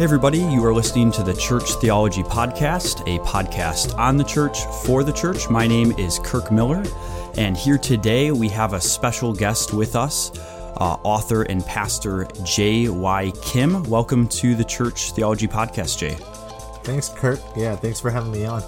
Hey, everybody, you are listening to the Church Theology Podcast, a podcast on the church for the church. My name is Kirk Miller, and here today we have a special guest with us, uh, author and pastor J.Y. Kim. Welcome to the Church Theology Podcast, Jay. Thanks, Kirk. Yeah, thanks for having me on.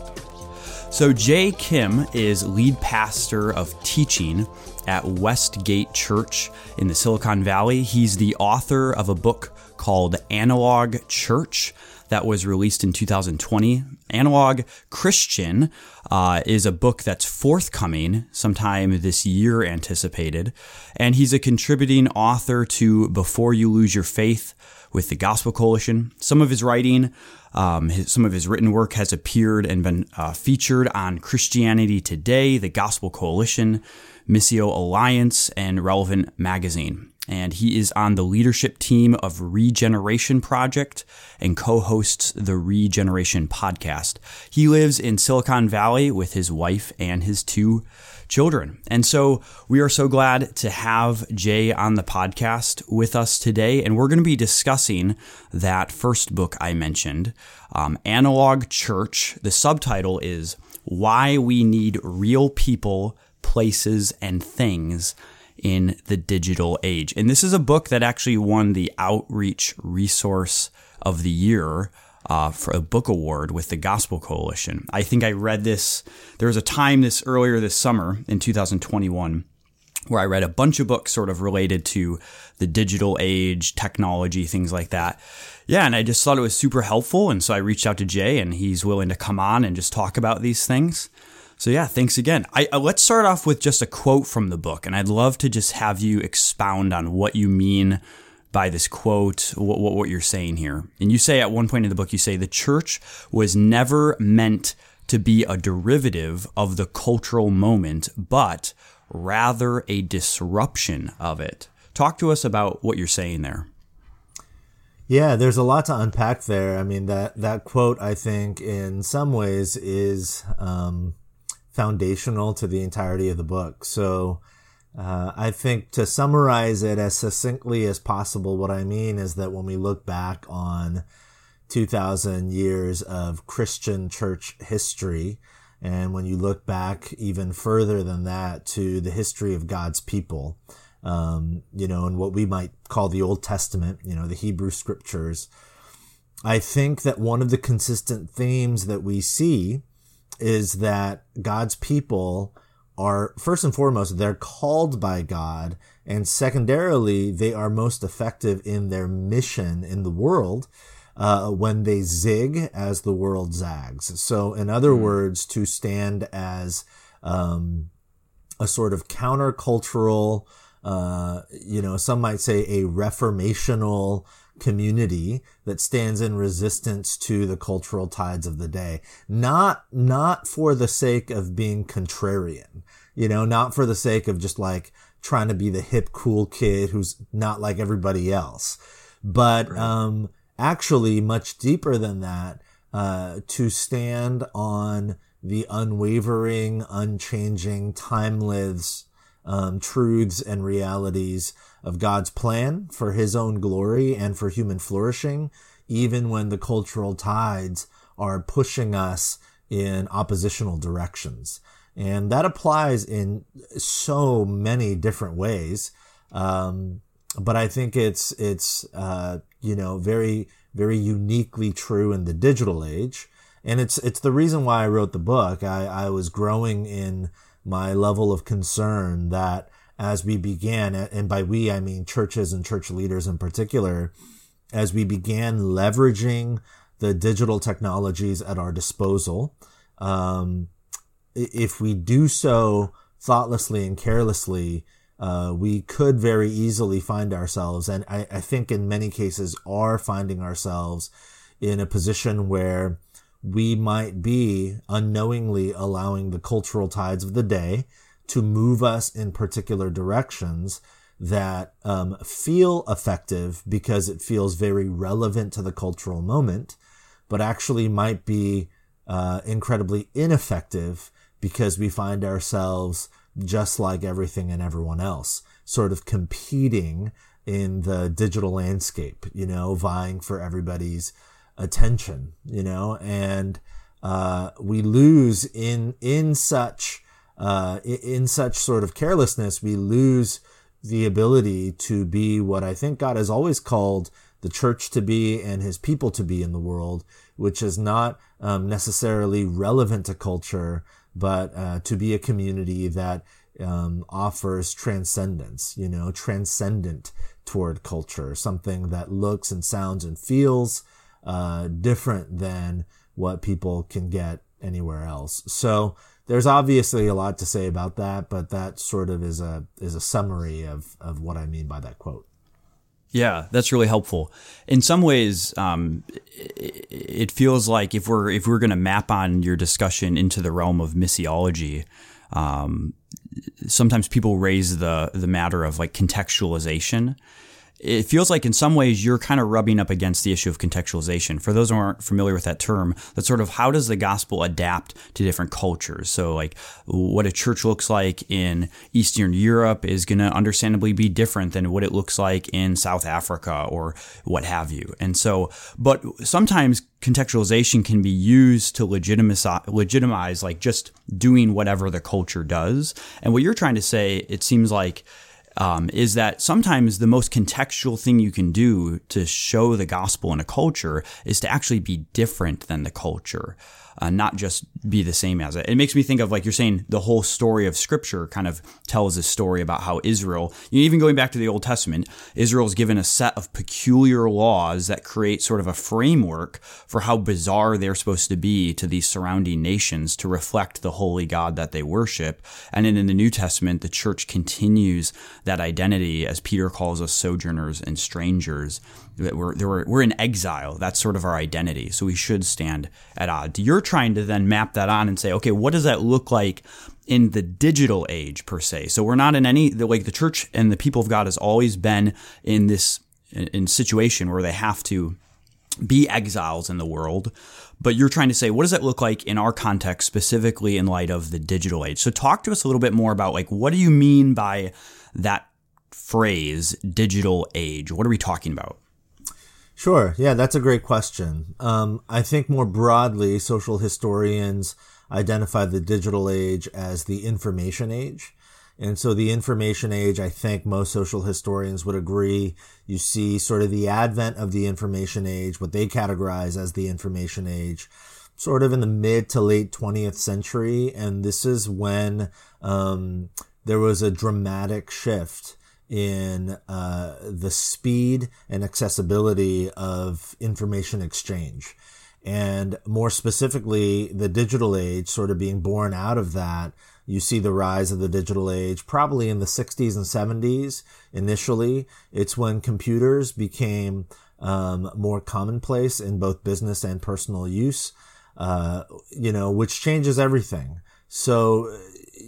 So, Jay Kim is lead pastor of teaching at Westgate Church in the Silicon Valley. He's the author of a book called Analog Church that was released in 2020. Analog Christian uh, is a book that's forthcoming sometime this year, anticipated. And he's a contributing author to Before You Lose Your Faith with the Gospel Coalition. Some of his writing, um, his, some of his written work has appeared and been uh, featured on Christianity Today, the Gospel Coalition, Missio Alliance, and Relevant Magazine and he is on the leadership team of Regeneration Project and co hosts the Regeneration podcast. He lives in Silicon Valley with his wife and his two children. And so we are so glad to have Jay on the podcast with us today. And we're going to be discussing that first book I mentioned, um, Analog Church. The subtitle is Why We Need Real People, Places, and Things in the digital age. And this is a book that actually won the Outreach Resource of the Year uh, for a book award with the Gospel Coalition. I think I read this. There was a time this earlier this summer in 2021 where I read a bunch of books sort of related to the digital age, technology, things like that. Yeah, and I just thought it was super helpful. And so I reached out to Jay, and he's willing to come on and just talk about these things. So yeah, thanks again. I, uh, let's start off with just a quote from the book, and I'd love to just have you expound on what you mean by this quote, what, what, what you're saying here. And you say at one point in the book, you say the church was never meant to be a derivative of the cultural moment, but rather a disruption of it. Talk to us about what you're saying there. Yeah, there's a lot to unpack there. I mean that that quote, I think, in some ways is um, foundational to the entirety of the book. So uh, I think to summarize it as succinctly as possible, what I mean is that when we look back on 2,000 years of Christian church history, and when you look back even further than that to the history of God's people, um, you know, and what we might call the Old Testament, you know, the Hebrew scriptures, I think that one of the consistent themes that we see is that God's people are first and foremost they're called by God and secondarily they are most effective in their mission in the world uh, when they zig as the world zags so in other mm. words to stand as um, a sort of countercultural uh, you know some might say a reformational community that stands in resistance to the cultural tides of the day. Not, not for the sake of being contrarian, you know, not for the sake of just like trying to be the hip, cool kid who's not like everybody else, but, um, actually much deeper than that, uh, to stand on the unwavering, unchanging, timeless, um, truths and realities of God's plan for his own glory and for human flourishing, even when the cultural tides are pushing us in oppositional directions. And that applies in so many different ways. Um, but I think it's, it's, uh, you know, very, very uniquely true in the digital age. And it's, it's the reason why I wrote the book. I, I was growing in my level of concern that as we began, and by we, I mean churches and church leaders in particular, as we began leveraging the digital technologies at our disposal, um, if we do so thoughtlessly and carelessly, uh, we could very easily find ourselves, and I, I think in many cases are finding ourselves in a position where we might be unknowingly allowing the cultural tides of the day to move us in particular directions that um, feel effective because it feels very relevant to the cultural moment, but actually might be uh, incredibly ineffective because we find ourselves just like everything and everyone else, sort of competing in the digital landscape, you know, vying for everybody's attention, you know, and uh, we lose in in such uh, in such sort of carelessness, we lose the ability to be what I think God has always called the church to be and his people to be in the world, which is not um, necessarily relevant to culture, but uh, to be a community that um, offers transcendence, you know, transcendent toward culture, something that looks and sounds and feels uh, different than what people can get anywhere else. So there's obviously a lot to say about that, but that sort of is a is a summary of of what I mean by that quote. Yeah, that's really helpful. In some ways, um, it feels like if we're if we're going to map on your discussion into the realm of missiology, um, sometimes people raise the the matter of like contextualization it feels like in some ways you're kind of rubbing up against the issue of contextualization. For those who aren't familiar with that term, that's sort of how does the gospel adapt to different cultures? So, like what a church looks like in Eastern Europe is going to understandably be different than what it looks like in South Africa or what have you. And so, but sometimes contextualization can be used to legitimize, legitimize like just doing whatever the culture does. And what you're trying to say, it seems like, um, is that sometimes the most contextual thing you can do to show the gospel in a culture is to actually be different than the culture uh, not just be the same as it. It makes me think of like you're saying the whole story of Scripture kind of tells a story about how Israel, even going back to the Old Testament, Israel is given a set of peculiar laws that create sort of a framework for how bizarre they're supposed to be to these surrounding nations to reflect the holy God that they worship. And then in the New Testament, the church continues that identity as Peter calls us sojourners and strangers we're, we're, we're in exile. That's sort of our identity. So we should stand at odds. You're trying to then map that on and say, okay, what does that look like in the digital age per se? So we're not in any, like the church and the people of God has always been in this in situation where they have to be exiles in the world. But you're trying to say, what does that look like in our context, specifically in light of the digital age? So talk to us a little bit more about like, what do you mean by that phrase, digital age? What are we talking about? Sure. Yeah, that's a great question. Um, I think more broadly, social historians identify the digital age as the information age. And so the information age, I think most social historians would agree. You see sort of the advent of the information age, what they categorize as the information age, sort of in the mid to late 20th century. And this is when um, there was a dramatic shift in uh, the speed and accessibility of information exchange. And more specifically, the digital age sort of being born out of that. You see the rise of the digital age probably in the 60s and 70s initially. It's when computers became um, more commonplace in both business and personal use, uh, you know, which changes everything. So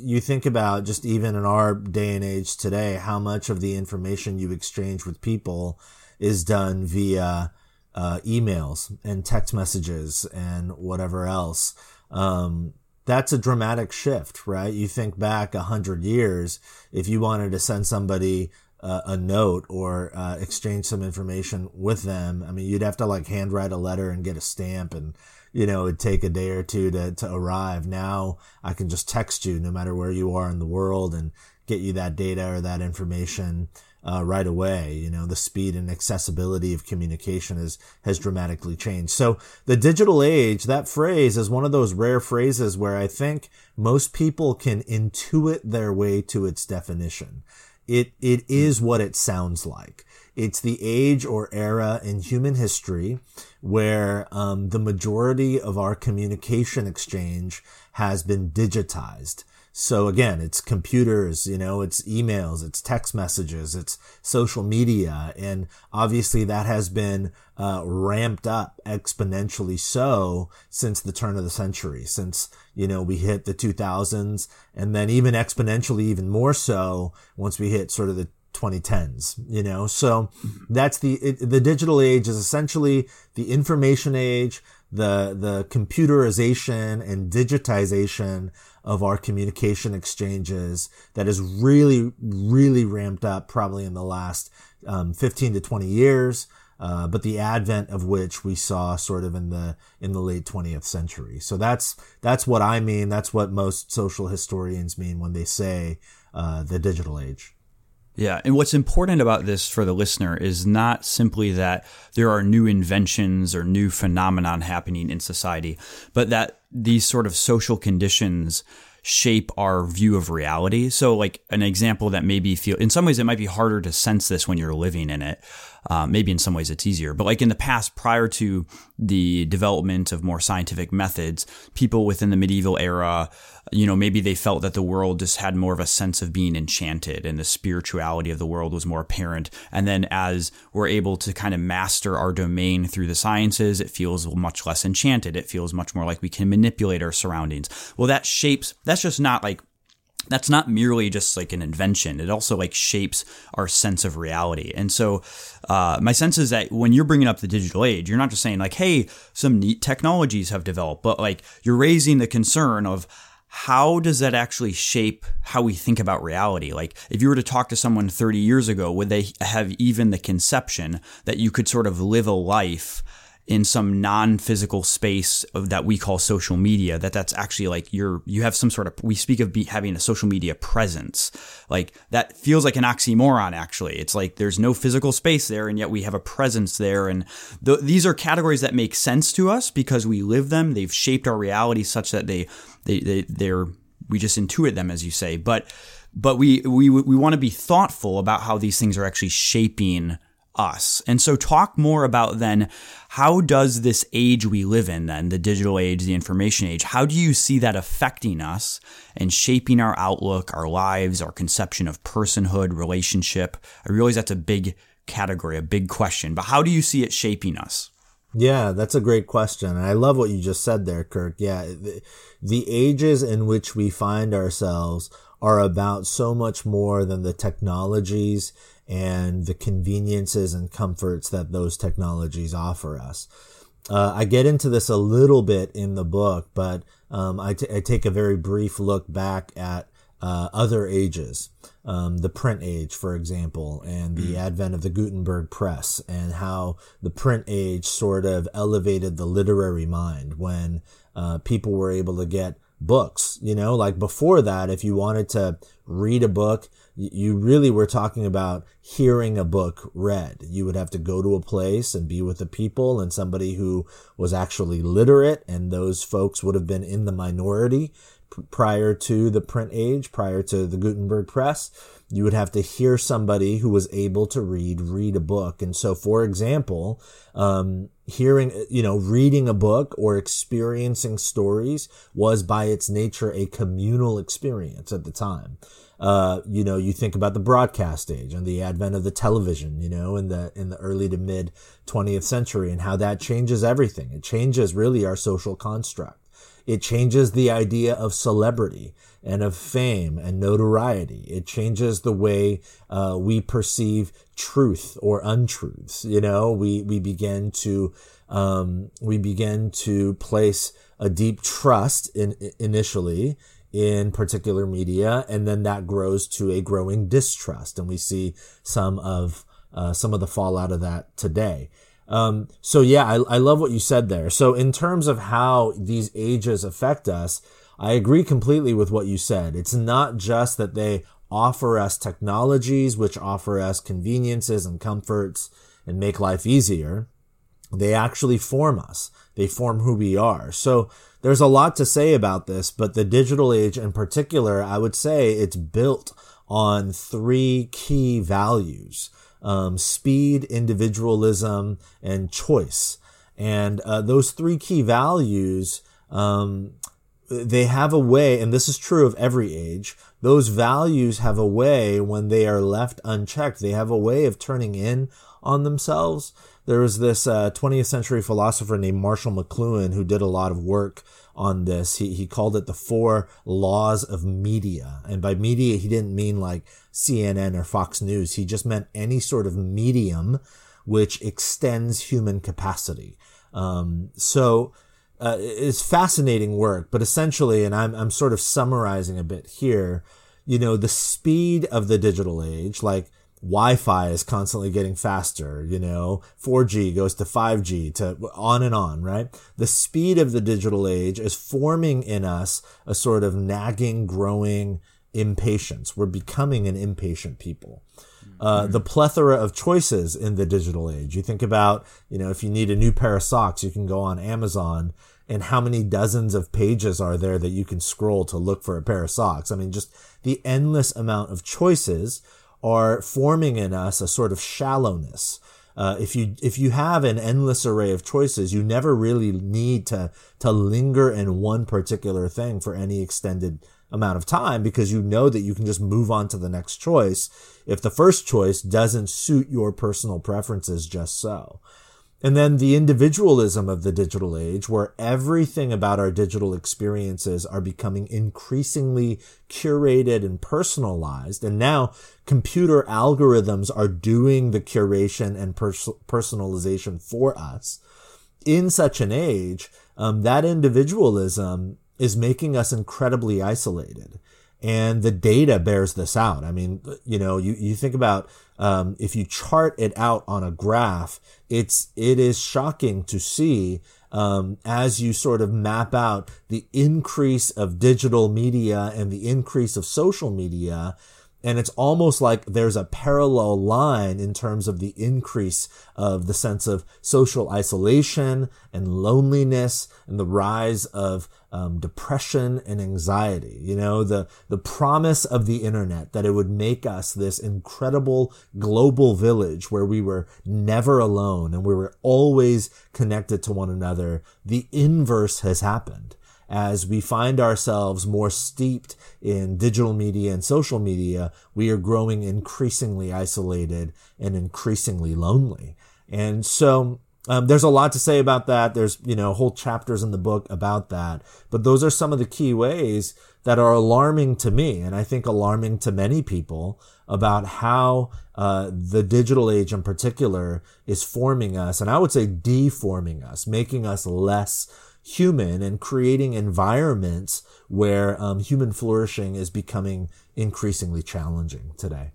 you think about just even in our day and age today, how much of the information you exchange with people is done via uh, emails and text messages and whatever else. Um, that's a dramatic shift, right? You think back a hundred years, if you wanted to send somebody uh, a note or uh, exchange some information with them, I mean, you'd have to like handwrite a letter and get a stamp and you know, it'd take a day or two to, to arrive. Now I can just text you no matter where you are in the world and get you that data or that information uh, right away. You know, the speed and accessibility of communication is, has dramatically changed. So the digital age, that phrase is one of those rare phrases where I think most people can intuit their way to its definition. It, it is what it sounds like. It's the age or era in human history where um, the majority of our communication exchange has been digitized. So again, it's computers, you know, it's emails, it's text messages, it's social media. And obviously that has been uh, ramped up exponentially so since the turn of the century, since, you know, we hit the 2000s and then even exponentially even more so once we hit sort of the 2010s you know? So that's the it, the digital age is essentially the information age the the computerization and digitization of our communication exchanges that is really really ramped up probably in the last um, 15 to 20 years uh, but the advent of which we saw sort of in the in the late 20th century. So that's that's what i mean. That's what most social historians mean when they say uh, the digital age yeah. And what's important about this for the listener is not simply that there are new inventions or new phenomenon happening in society, but that these sort of social conditions shape our view of reality. So like an example that maybe feel, in some ways it might be harder to sense this when you're living in it. Uh, maybe in some ways it's easier, but like in the past, prior to the development of more scientific methods, people within the medieval era, you know, maybe they felt that the world just had more of a sense of being enchanted and the spirituality of the world was more apparent. And then as we're able to kind of master our domain through the sciences, it feels much less enchanted. It feels much more like we can manipulate our surroundings. Well, that shapes, that's just not like that's not merely just like an invention. It also like shapes our sense of reality. And so, uh, my sense is that when you're bringing up the digital age, you're not just saying like, "Hey, some neat technologies have developed," but like you're raising the concern of how does that actually shape how we think about reality? Like, if you were to talk to someone 30 years ago, would they have even the conception that you could sort of live a life in some non-physical space that we call social media that that's actually like you're you have some sort of we speak of be, having a social media presence. Like that feels like an oxymoron actually. It's like there's no physical space there and yet we have a presence there and th- these are categories that make sense to us because we live them. They've shaped our reality such that they they, they they're we just intuit them as you say. But but we we we want to be thoughtful about how these things are actually shaping us. And so talk more about then how does this age we live in then, the digital age, the information age, how do you see that affecting us and shaping our outlook, our lives, our conception of personhood, relationship? I realize that's a big category, a big question, but how do you see it shaping us? Yeah, that's a great question. And I love what you just said there, Kirk. Yeah, the, the ages in which we find ourselves are about so much more than the technologies and the conveniences and comforts that those technologies offer us. Uh, I get into this a little bit in the book, but um, I, t- I take a very brief look back at uh, other ages, um, the print age, for example, and the mm. advent of the Gutenberg press, and how the print age sort of elevated the literary mind when uh, people were able to get books. You know, like before that, if you wanted to read a book, you really were talking about hearing a book read. You would have to go to a place and be with the people and somebody who was actually literate, and those folks would have been in the minority prior to the print age, prior to the Gutenberg press. You would have to hear somebody who was able to read, read a book. And so, for example, um, hearing, you know, reading a book or experiencing stories was by its nature a communal experience at the time. Uh, you know, you think about the broadcast age and the advent of the television, you know, in the in the early to mid 20th century and how that changes everything. It changes really our social construct. It changes the idea of celebrity and of fame and notoriety. It changes the way uh, we perceive truth or untruths. You know, we we begin to um, we begin to place a deep trust in initially in particular media, and then that grows to a growing distrust, and we see some of uh, some of the fallout of that today. Um, so yeah, I, I love what you said there. So in terms of how these ages affect us, I agree completely with what you said. It's not just that they offer us technologies which offer us conveniences and comforts and make life easier. They actually form us. They form who we are. So there's a lot to say about this, but the digital age in particular, I would say it's built on three key values. Um, speed, individualism, and choice. And uh, those three key values, um, they have a way, and this is true of every age, those values have a way when they are left unchecked, they have a way of turning in on themselves there was this uh, 20th century philosopher named Marshall McLuhan who did a lot of work on this. He, he called it the four laws of media. And by media, he didn't mean like CNN or Fox News. He just meant any sort of medium which extends human capacity. Um, so uh, it's fascinating work, but essentially, and I'm, I'm sort of summarizing a bit here, you know, the speed of the digital age, like Wi-Fi is constantly getting faster, you know, 4G goes to 5G to on and on, right? The speed of the digital age is forming in us a sort of nagging, growing impatience. We're becoming an impatient people. Uh, the plethora of choices in the digital age. You think about, you know, if you need a new pair of socks, you can go on Amazon and how many dozens of pages are there that you can scroll to look for a pair of socks? I mean, just the endless amount of choices are forming in us a sort of shallowness. Uh, if you if you have an endless array of choices, you never really need to to linger in one particular thing for any extended amount of time because you know that you can just move on to the next choice if the first choice doesn't suit your personal preferences just so. And then the individualism of the digital age, where everything about our digital experiences are becoming increasingly curated and personalized. And now computer algorithms are doing the curation and pers- personalization for us. In such an age, um, that individualism is making us incredibly isolated. And the data bears this out. I mean, you know, you, you think about um, if you chart it out on a graph, it's it is shocking to see um, as you sort of map out the increase of digital media and the increase of social media and it's almost like there's a parallel line in terms of the increase of the sense of social isolation and loneliness and the rise of um, depression and anxiety. You know, the, the promise of the internet that it would make us this incredible global village where we were never alone and we were always connected to one another. The inverse has happened as we find ourselves more steeped in digital media and social media, we are growing increasingly isolated and increasingly lonely. And so um, there's a lot to say about that. There's, you know, whole chapters in the book about that. But those are some of the key ways that are alarming to me, and I think alarming to many people about how uh, the digital age in particular is forming us, and I would say deforming us, making us less human and creating environments where um, human flourishing is becoming increasingly challenging today.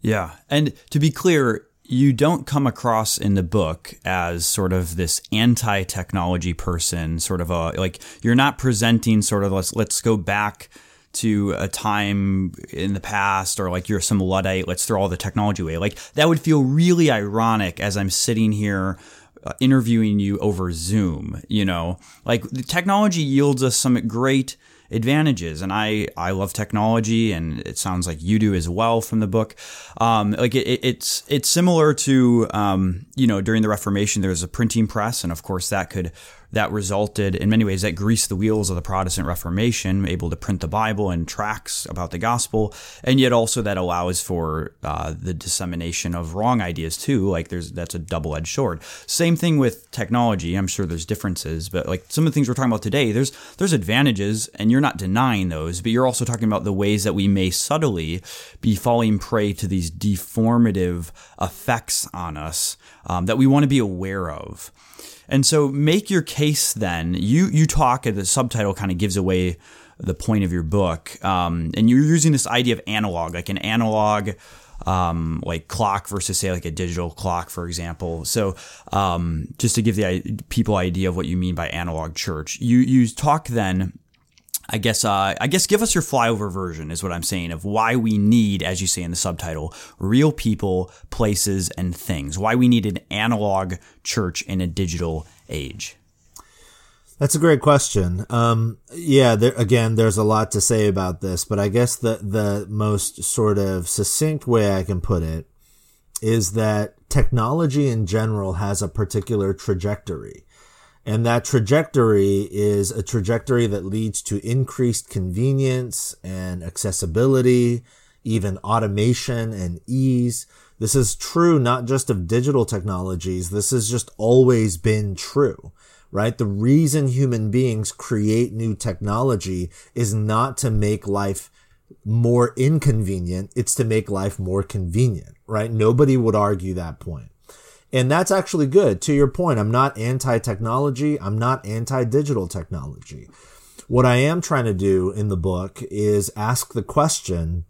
Yeah. And to be clear, you don't come across in the book as sort of this anti-technology person, sort of a like you're not presenting sort of let's let's go back to a time in the past or like you're some luddite let's throw all the technology away like that would feel really ironic as i'm sitting here uh, interviewing you over Zoom. You know, like the technology yields us some great advantages, and I I love technology, and it sounds like you do as well from the book. Um, like it, it's it's similar to um, you know during the Reformation there was a printing press, and of course that could that resulted in many ways that greased the wheels of the Protestant Reformation, able to print the Bible and tracts about the gospel, and yet also that allows for uh, the dissemination of wrong ideas too. Like there's that's a double edged sword. Same thing with technology. I'm sure there's differences, but like some of the things we're talking about today, there's there's advantages, and you're not denying those, but you're also talking about the ways that we may subtly be falling prey to these deformative effects on us um, that we want to be aware of. And so make your case then. You you talk and the subtitle kind of gives away the point of your book. Um, and you're using this idea of analog, like an analog um, like clock versus say like a digital clock, for example. So um, just to give the people idea of what you mean by analog church, you you talk then I guess uh, I guess give us your flyover version is what I'm saying of why we need, as you say in the subtitle, real people, places, and things. Why we need an analog church in a digital age. That's a great question. Um, yeah, there, again, there's a lot to say about this, but I guess the the most sort of succinct way I can put it is that technology in general has a particular trajectory. And that trajectory is a trajectory that leads to increased convenience and accessibility, even automation and ease. This is true not just of digital technologies. This has just always been true, right? The reason human beings create new technology is not to make life more inconvenient. It's to make life more convenient, right? Nobody would argue that point. And that's actually good. To your point, I'm not anti technology. I'm not anti digital technology. What I am trying to do in the book is ask the question,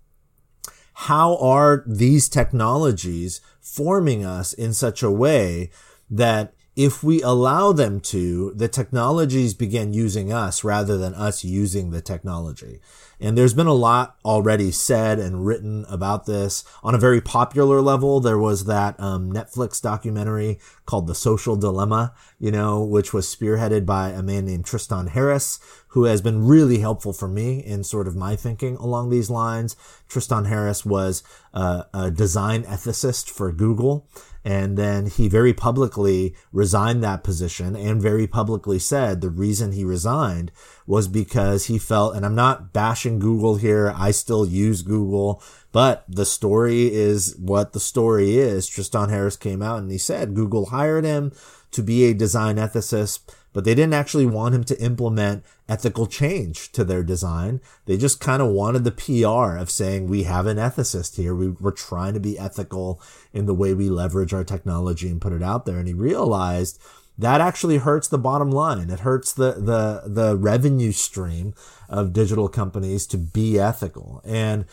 how are these technologies forming us in such a way that if we allow them to, the technologies begin using us rather than us using the technology. And there's been a lot already said and written about this on a very popular level. There was that um, Netflix documentary called The Social Dilemma, you know, which was spearheaded by a man named Tristan Harris, who has been really helpful for me in sort of my thinking along these lines. Tristan Harris was uh, a design ethicist for Google. And then he very publicly resigned that position and very publicly said the reason he resigned was because he felt, and I'm not bashing Google here. I still use Google, but the story is what the story is. Tristan Harris came out and he said Google hired him to be a design ethicist but they didn't actually want him to implement ethical change to their design. They just kind of wanted the PR of saying, we have an ethicist here. We, we're trying to be ethical in the way we leverage our technology and put it out there. And he realized that actually hurts the bottom line. It hurts the, the, the revenue stream of digital companies to be ethical. And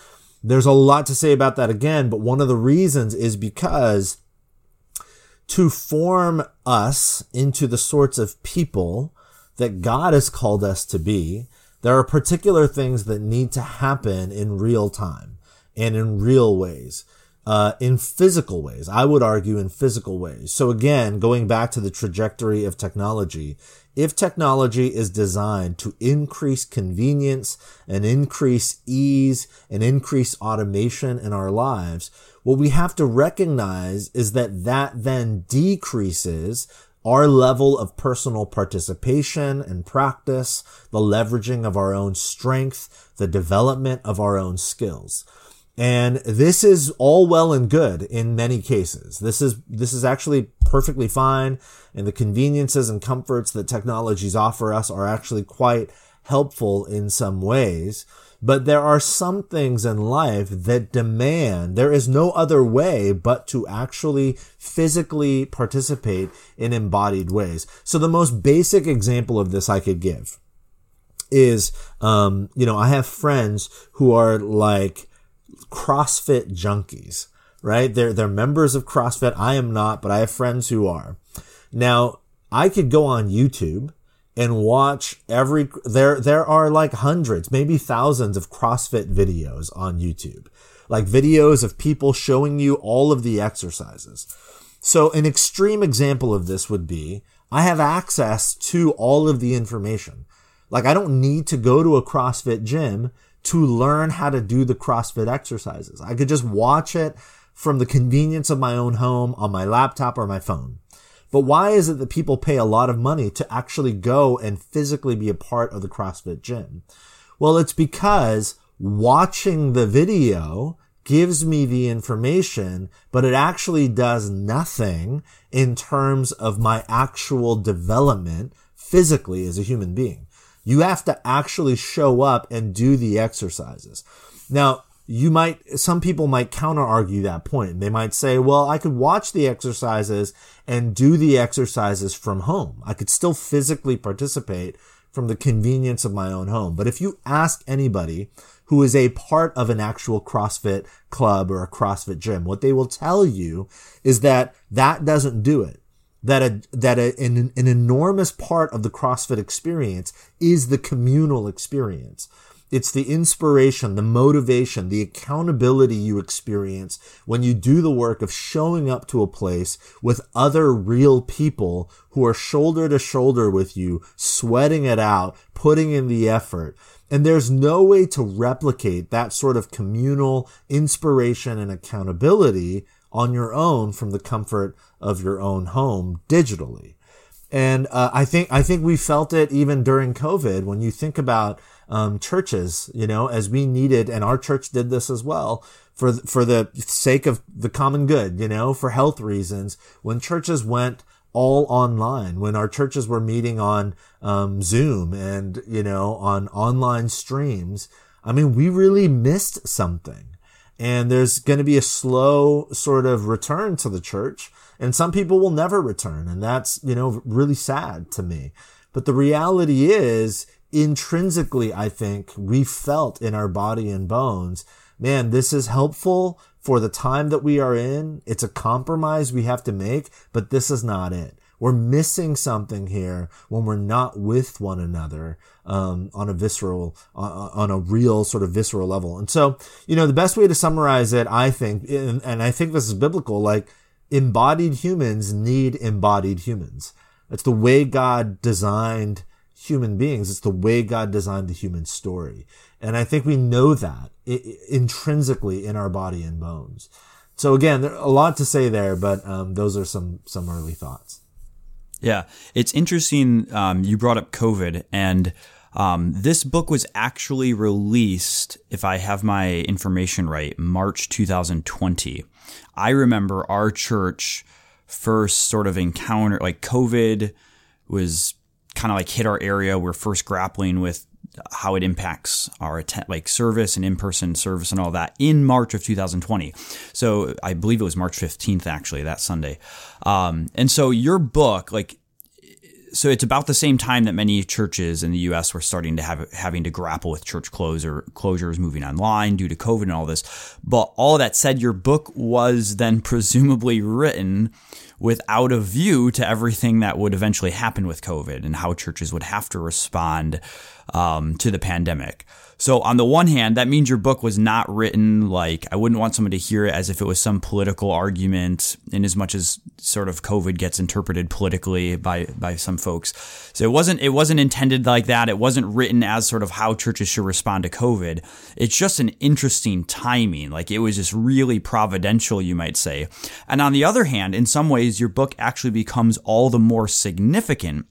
there's a lot to say about that again, but one of the reasons is because to form us into the sorts of people that God has called us to be, there are particular things that need to happen in real time and in real ways. Uh, in physical ways. I would argue in physical ways. So again, going back to the trajectory of technology, if technology is designed to increase convenience and increase ease and increase automation in our lives, what we have to recognize is that that then decreases our level of personal participation and practice, the leveraging of our own strength, the development of our own skills. And this is all well and good in many cases. This is, this is actually perfectly fine. And the conveniences and comforts that technologies offer us are actually quite helpful in some ways. But there are some things in life that demand, there is no other way but to actually physically participate in embodied ways. So the most basic example of this I could give is, um, you know, I have friends who are like CrossFit junkies, right? They're, they're members of CrossFit. I am not, but I have friends who are. Now, I could go on YouTube and watch every there there are like hundreds maybe thousands of crossfit videos on youtube. Like videos of people showing you all of the exercises. So an extreme example of this would be i have access to all of the information. Like i don't need to go to a crossfit gym to learn how to do the crossfit exercises. I could just watch it from the convenience of my own home on my laptop or my phone but why is it that people pay a lot of money to actually go and physically be a part of the CrossFit gym? Well, it's because watching the video gives me the information, but it actually does nothing in terms of my actual development physically as a human being. You have to actually show up and do the exercises. Now, you might, some people might counter argue that point. They might say, well, I could watch the exercises and do the exercises from home. I could still physically participate from the convenience of my own home. But if you ask anybody who is a part of an actual CrossFit club or a CrossFit gym, what they will tell you is that that doesn't do it. That a, that a, an, an enormous part of the CrossFit experience is the communal experience. It's the inspiration, the motivation, the accountability you experience when you do the work of showing up to a place with other real people who are shoulder to shoulder with you, sweating it out, putting in the effort. And there's no way to replicate that sort of communal inspiration and accountability on your own from the comfort of your own home digitally. And uh, I think I think we felt it even during COVID. When you think about um, churches, you know, as we needed, and our church did this as well for for the sake of the common good, you know, for health reasons. When churches went all online, when our churches were meeting on um, Zoom and you know on online streams, I mean, we really missed something. and there's going to be a slow sort of return to the church. And some people will never return. And that's, you know, really sad to me. But the reality is intrinsically, I think we felt in our body and bones, man, this is helpful for the time that we are in. It's a compromise we have to make, but this is not it. We're missing something here when we're not with one another um, on a visceral, uh, on a real sort of visceral level. And so, you know, the best way to summarize it, I think, and, I think this is biblical, like embodied humans need embodied humans. It's the way God designed human beings. It's the way God designed the human story. And I think we know that intrinsically in our body and bones. So again, there, a lot to say there, but um, those are some some early thoughts. Yeah, it's interesting. Um, you brought up COVID, and um, this book was actually released, if I have my information right, March 2020. I remember our church first sort of encounter like COVID was kind of like hit our area. We're first grappling with how it impacts our like service and in-person service and all that in March of 2020. So I believe it was March 15th actually that Sunday. Um, and so your book like so it's about the same time that many churches in the U.S. were starting to have having to grapple with church closure closures, moving online due to COVID and all this. But all that said, your book was then presumably written without a view to everything that would eventually happen with COVID and how churches would have to respond um, to the pandemic. So on the one hand, that means your book was not written like I wouldn't want someone to hear it as if it was some political argument in as much as sort of COVID gets interpreted politically by by some folks. So it wasn't it wasn't intended like that. It wasn't written as sort of how churches should respond to COVID. It's just an interesting timing. Like it was just really providential, you might say. And on the other hand, in some ways your book actually becomes all the more significant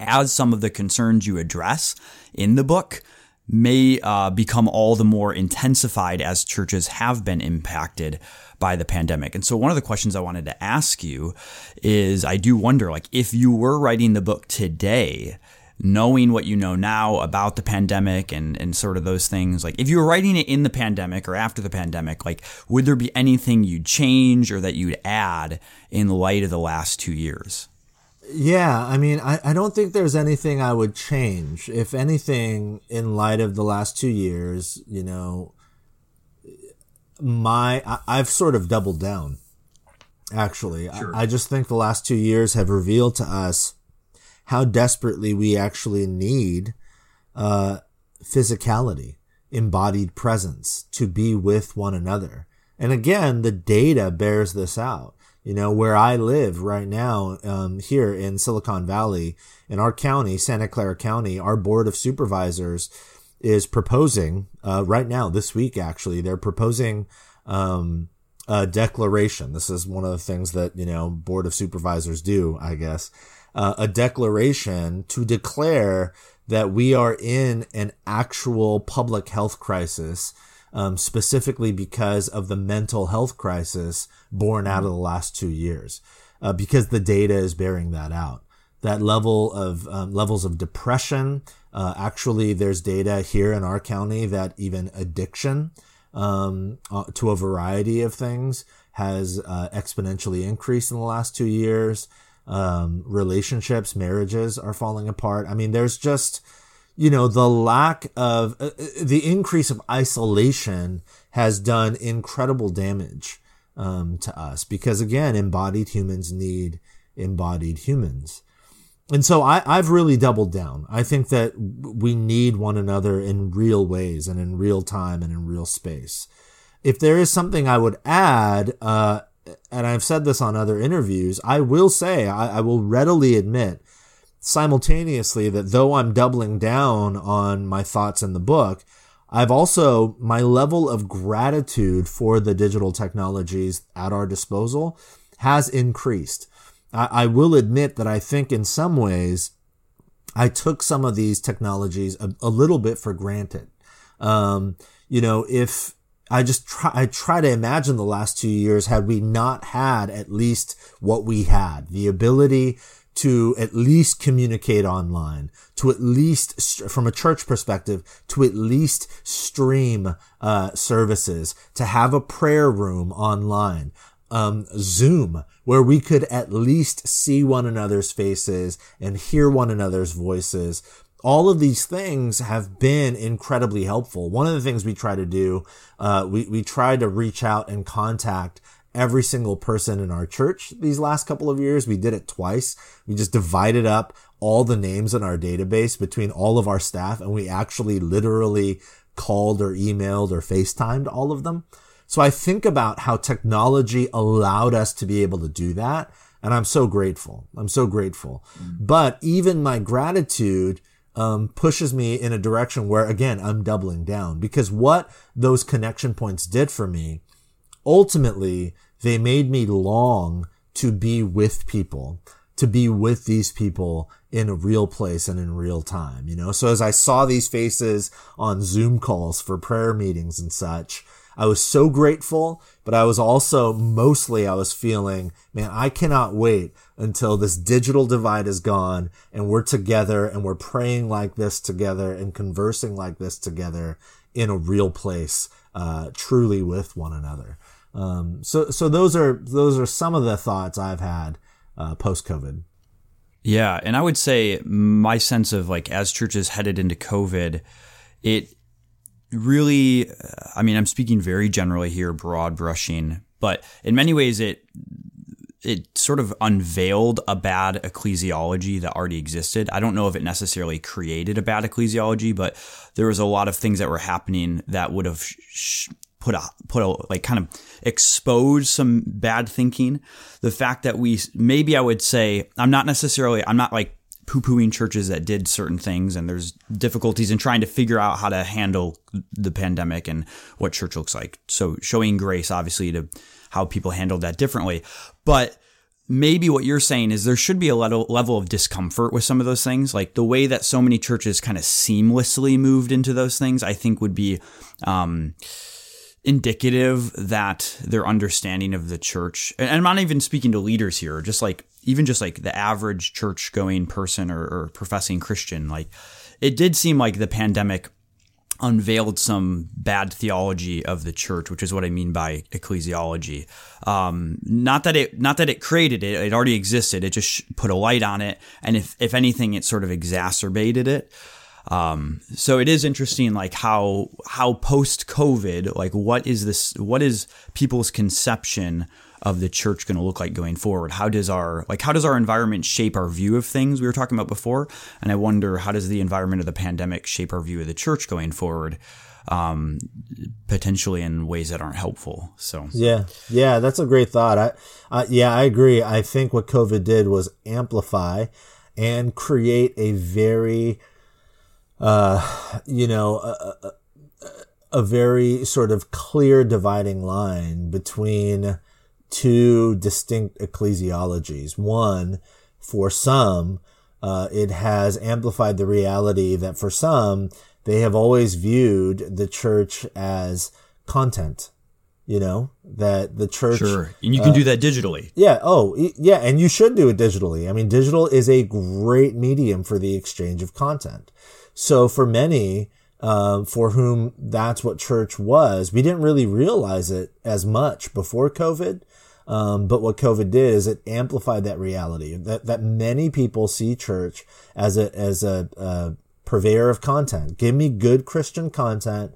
as some of the concerns you address in the book may uh, become all the more intensified as churches have been impacted by the pandemic. And so one of the questions I wanted to ask you is I do wonder like if you were writing the book today, knowing what you know now about the pandemic and, and sort of those things, like if you were writing it in the pandemic or after the pandemic, like would there be anything you'd change or that you'd add in light of the last two years? Yeah, I mean, I, I don't think there's anything I would change. If anything, in light of the last two years, you know, my I, I've sort of doubled down. Actually, sure. I, I just think the last two years have revealed to us how desperately we actually need uh, physicality, embodied presence to be with one another. And again, the data bears this out you know, where I live right now, um, here in Silicon Valley, in our county, Santa Clara County, our board of supervisors is proposing, uh, right now, this week, actually, they're proposing, um, a declaration. This is one of the things that, you know, board of supervisors do, I guess, uh, a declaration to declare that we are in an actual public health crisis um, specifically because of the mental health crisis born out of the last two years, uh, because the data is bearing that out. That level of um, levels of depression. Uh, actually, there's data here in our county that even addiction um, uh, to a variety of things has uh, exponentially increased in the last two years. Um, relationships, marriages are falling apart. I mean, there's just you know, the lack of uh, uh, the increase of isolation has done incredible damage um, to us because again, embodied humans need embodied humans. And so I, I've really doubled down. I think that we need one another in real ways and in real time and in real space. If there is something I would add, uh, and I've said this on other interviews, I will say, I, I will readily admit simultaneously that though I'm doubling down on my thoughts in the book, I've also, my level of gratitude for the digital technologies at our disposal has increased. I, I will admit that I think in some ways I took some of these technologies a, a little bit for granted. Um, you know, if I just try, I try to imagine the last two years had we not had at least what we had, the ability to at least communicate online, to at least, from a church perspective, to at least stream uh, services, to have a prayer room online, um, Zoom, where we could at least see one another's faces and hear one another's voices. All of these things have been incredibly helpful. One of the things we try to do, uh, we, we try to reach out and contact every single person in our church these last couple of years. We did it twice. We just divided up all the names in our database between all of our staff and we actually literally called or emailed or FaceTimed all of them. So I think about how technology allowed us to be able to do that. And I'm so grateful. I'm so grateful. Mm-hmm. But even my gratitude um, pushes me in a direction where, again, I'm doubling down because what those connection points did for me ultimately they made me long to be with people, to be with these people in a real place and in real time, you know? So as I saw these faces on Zoom calls for prayer meetings and such, I was so grateful, but I was also mostly, I was feeling, man, I cannot wait until this digital divide is gone and we're together and we're praying like this together and conversing like this together in a real place, uh, truly with one another. Um, so so those are those are some of the thoughts I've had uh, post COVID. Yeah, and I would say my sense of like as churches headed into COVID, it really, I mean, I'm speaking very generally here, broad brushing, but in many ways it it sort of unveiled a bad ecclesiology that already existed. I don't know if it necessarily created a bad ecclesiology, but there was a lot of things that were happening that would have sh- put a put a like kind of expose some bad thinking. The fact that we maybe I would say I'm not necessarily I'm not like poo pooing churches that did certain things and there's difficulties in trying to figure out how to handle the pandemic and what church looks like. So showing grace obviously to how people handled that differently. But maybe what you're saying is there should be a level of discomfort with some of those things. Like the way that so many churches kind of seamlessly moved into those things, I think would be um, indicative that their understanding of the church, and I'm not even speaking to leaders here, just like even just like the average church going person or, or professing Christian, like it did seem like the pandemic unveiled some bad theology of the church, which is what I mean by ecclesiology. Um, not that it, not that it created it; it already existed. It just put a light on it, and if if anything, it sort of exacerbated it. Um, so it is interesting, like how how post COVID, like what is this? What is people's conception of the church going to look like going forward? How does our like how does our environment shape our view of things we were talking about before? And I wonder how does the environment of the pandemic shape our view of the church going forward? Um, potentially in ways that aren't helpful. So yeah, yeah, that's a great thought. I, I yeah, I agree. I think what COVID did was amplify and create a very uh, you know, a, a, a, very sort of clear dividing line between two distinct ecclesiologies. One, for some, uh, it has amplified the reality that for some, they have always viewed the church as content. You know that the church, sure, and you can uh, do that digitally. Yeah. Oh, yeah, and you should do it digitally. I mean, digital is a great medium for the exchange of content. So for many, uh, for whom that's what church was, we didn't really realize it as much before COVID. Um, but what COVID did is it amplified that reality that, that many people see church as a, as a, a purveyor of content. Give me good Christian content,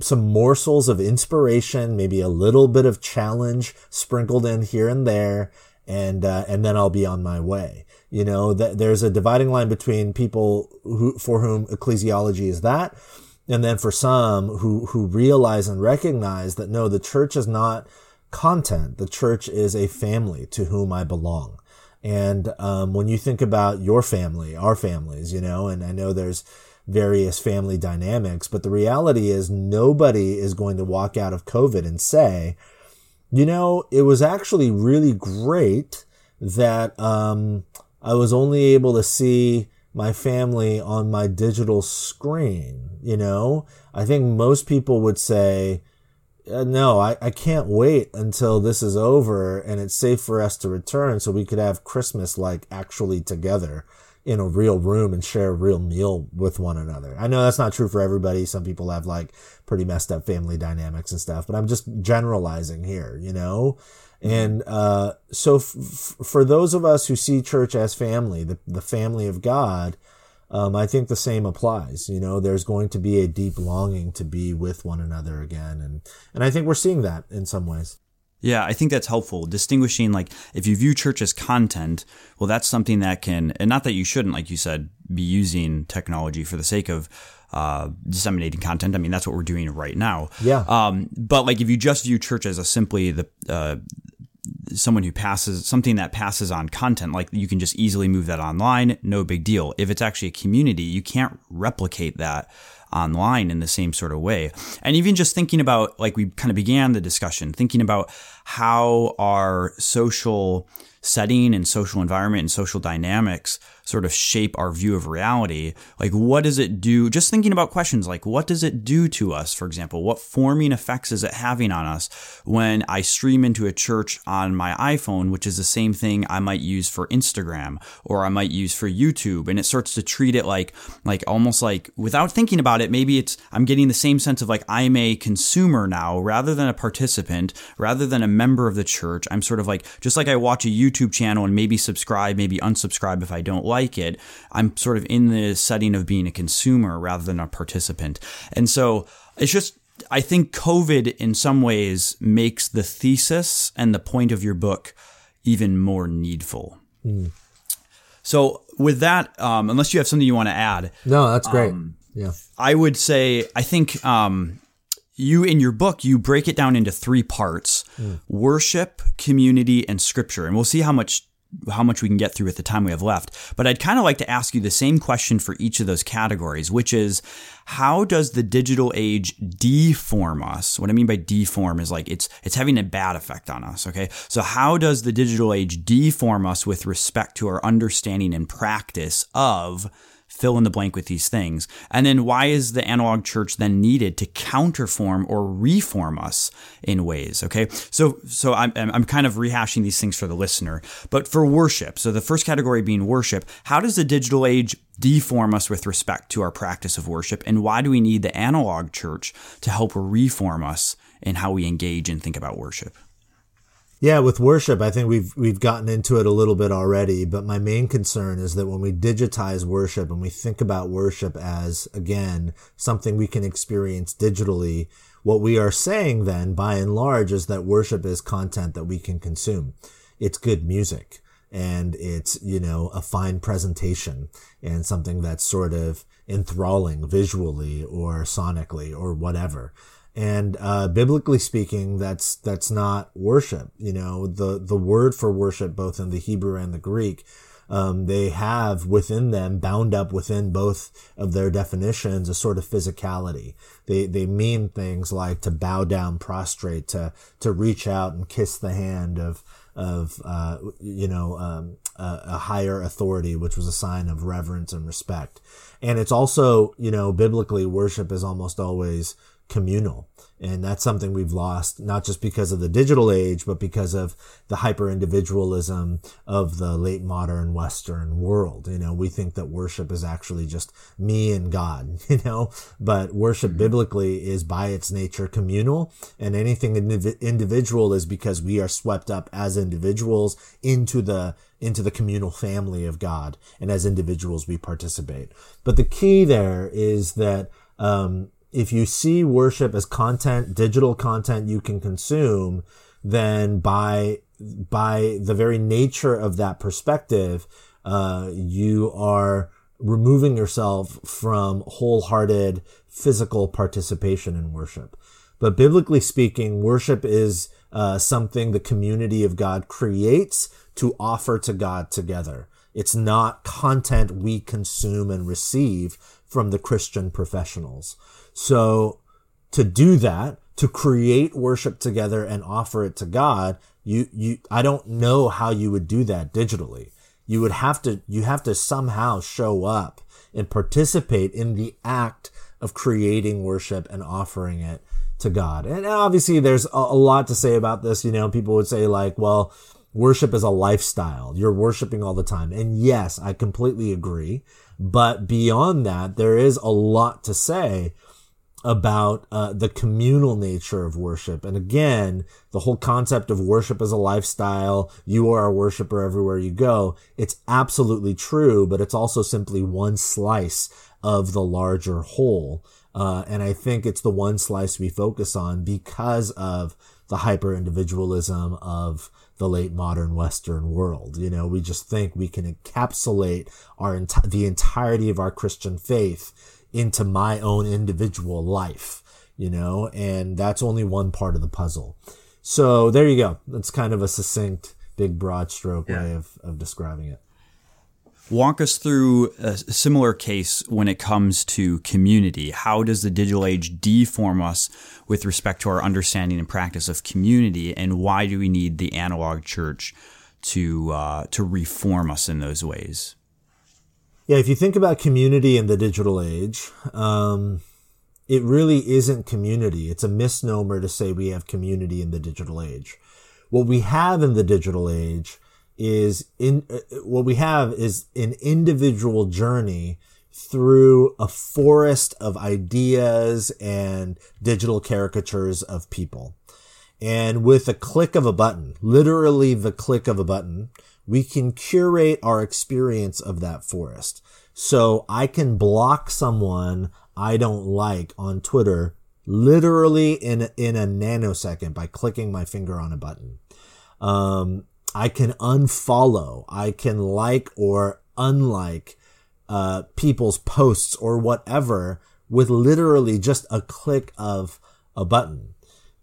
some morsels of inspiration, maybe a little bit of challenge sprinkled in here and there, and, uh, and then I'll be on my way. You know, that there's a dividing line between people who, for whom ecclesiology is that, and then for some who, who realize and recognize that no, the church is not content. The church is a family to whom I belong. And, um, when you think about your family, our families, you know, and I know there's, various family dynamics. But the reality is nobody is going to walk out of COVID and say, you know, it was actually really great that, um, I was only able to see my family on my digital screen. You know, I think most people would say, uh, no, I, I can't wait until this is over and it's safe for us to return so we could have Christmas like actually together in a real room and share a real meal with one another. I know that's not true for everybody. Some people have like pretty messed up family dynamics and stuff, but I'm just generalizing here, you know? And uh, so, f- for those of us who see church as family, the, the family of God, um, I think the same applies. You know, there's going to be a deep longing to be with one another again, and and I think we're seeing that in some ways. Yeah, I think that's helpful. Distinguishing, like, if you view church as content, well, that's something that can, and not that you shouldn't, like you said, be using technology for the sake of uh, disseminating content. I mean, that's what we're doing right now. Yeah. Um, but like, if you just view church as a simply the uh, someone who passes something that passes on content like you can just easily move that online no big deal. If it's actually a community you can't replicate that online in the same sort of way. And even just thinking about like we kind of began the discussion thinking about how our social setting and social environment and social dynamics sort of shape our view of reality. Like, what does it do? Just thinking about questions like, what does it do to us, for example? What forming effects is it having on us when I stream into a church on my iPhone, which is the same thing I might use for Instagram or I might use for YouTube? And it starts to treat it like, like almost like without thinking about it, maybe it's, I'm getting the same sense of like, I'm a consumer now rather than a participant, rather than a member of the church. I'm sort of like, just like I watch a YouTube channel and maybe subscribe, maybe unsubscribe if I don't like it, I'm sort of in the setting of being a consumer rather than a participant. And so it's just, I think COVID in some ways makes the thesis and the point of your book even more needful. Mm. So with that, um, unless you have something you want to add, no, that's great. Um, yeah, I would say I think um, you in your book you break it down into three parts: mm. worship, community, and scripture. And we'll see how much how much we can get through with the time we have left. But I'd kind of like to ask you the same question for each of those categories, which is how does the digital age deform us? What I mean by deform is like it's it's having a bad effect on us, okay? So how does the digital age deform us with respect to our understanding and practice of fill in the blank with these things. And then why is the analog church then needed to counterform or reform us in ways? Okay. So, so I'm, I'm kind of rehashing these things for the listener, but for worship. So the first category being worship, how does the digital age deform us with respect to our practice of worship? And why do we need the analog church to help reform us in how we engage and think about worship? Yeah, with worship, I think we've we've gotten into it a little bit already, but my main concern is that when we digitize worship and we think about worship as again something we can experience digitally, what we are saying then by and large is that worship is content that we can consume. It's good music and it's, you know, a fine presentation and something that's sort of enthralling visually or sonically or whatever and uh, biblically speaking that's that's not worship you know the the word for worship both in the hebrew and the greek um, they have within them bound up within both of their definitions a sort of physicality. They they mean things like to bow down prostrate to to reach out and kiss the hand of of uh, you know um, a, a higher authority which was a sign of reverence and respect. And it's also you know biblically worship is almost always communal. And that's something we've lost, not just because of the digital age, but because of the hyper individualism of the late modern Western world. You know, we think that worship is actually just me and God, you know, but worship mm-hmm. biblically is by its nature communal and anything individual is because we are swept up as individuals into the into the communal family of God. And as individuals, we participate. But the key there is that, um, if you see worship as content, digital content you can consume, then by by the very nature of that perspective, uh, you are removing yourself from wholehearted physical participation in worship. But biblically speaking, worship is uh, something the community of God creates to offer to God together. It's not content we consume and receive from the Christian professionals. So to do that, to create worship together and offer it to God, you, you, I don't know how you would do that digitally. You would have to, you have to somehow show up and participate in the act of creating worship and offering it to God. And obviously there's a, lot to say about this. You know, people would say like, well, worship is a lifestyle. You're worshiping all the time. And yes, I completely agree. But beyond that, there is a lot to say about uh, the communal nature of worship. And again, the whole concept of worship as a lifestyle, you are a worshiper everywhere you go. It's absolutely true, but it's also simply one slice of the larger whole. Uh, and I think it's the one slice we focus on because of the hyper individualism of the late modern Western world. You know, we just think we can encapsulate our enti- the entirety of our Christian faith into my own individual life, you know, and that's only one part of the puzzle. So there you go. That's kind of a succinct, big, broad stroke yeah. way of, of describing it. Walk us through a similar case when it comes to community. How does the digital age deform us with respect to our understanding and practice of community, and why do we need the analog church to uh, to reform us in those ways? Yeah, if you think about community in the digital age, um, it really isn't community. It's a misnomer to say we have community in the digital age. What we have in the digital age is in uh, what we have is an individual journey through a forest of ideas and digital caricatures of people. And with a click of a button, literally the click of a button, we can curate our experience of that forest. So I can block someone I don't like on Twitter literally in, in a nanosecond by clicking my finger on a button. Um, I can unfollow, I can like or unlike uh, people's posts or whatever with literally just a click of a button.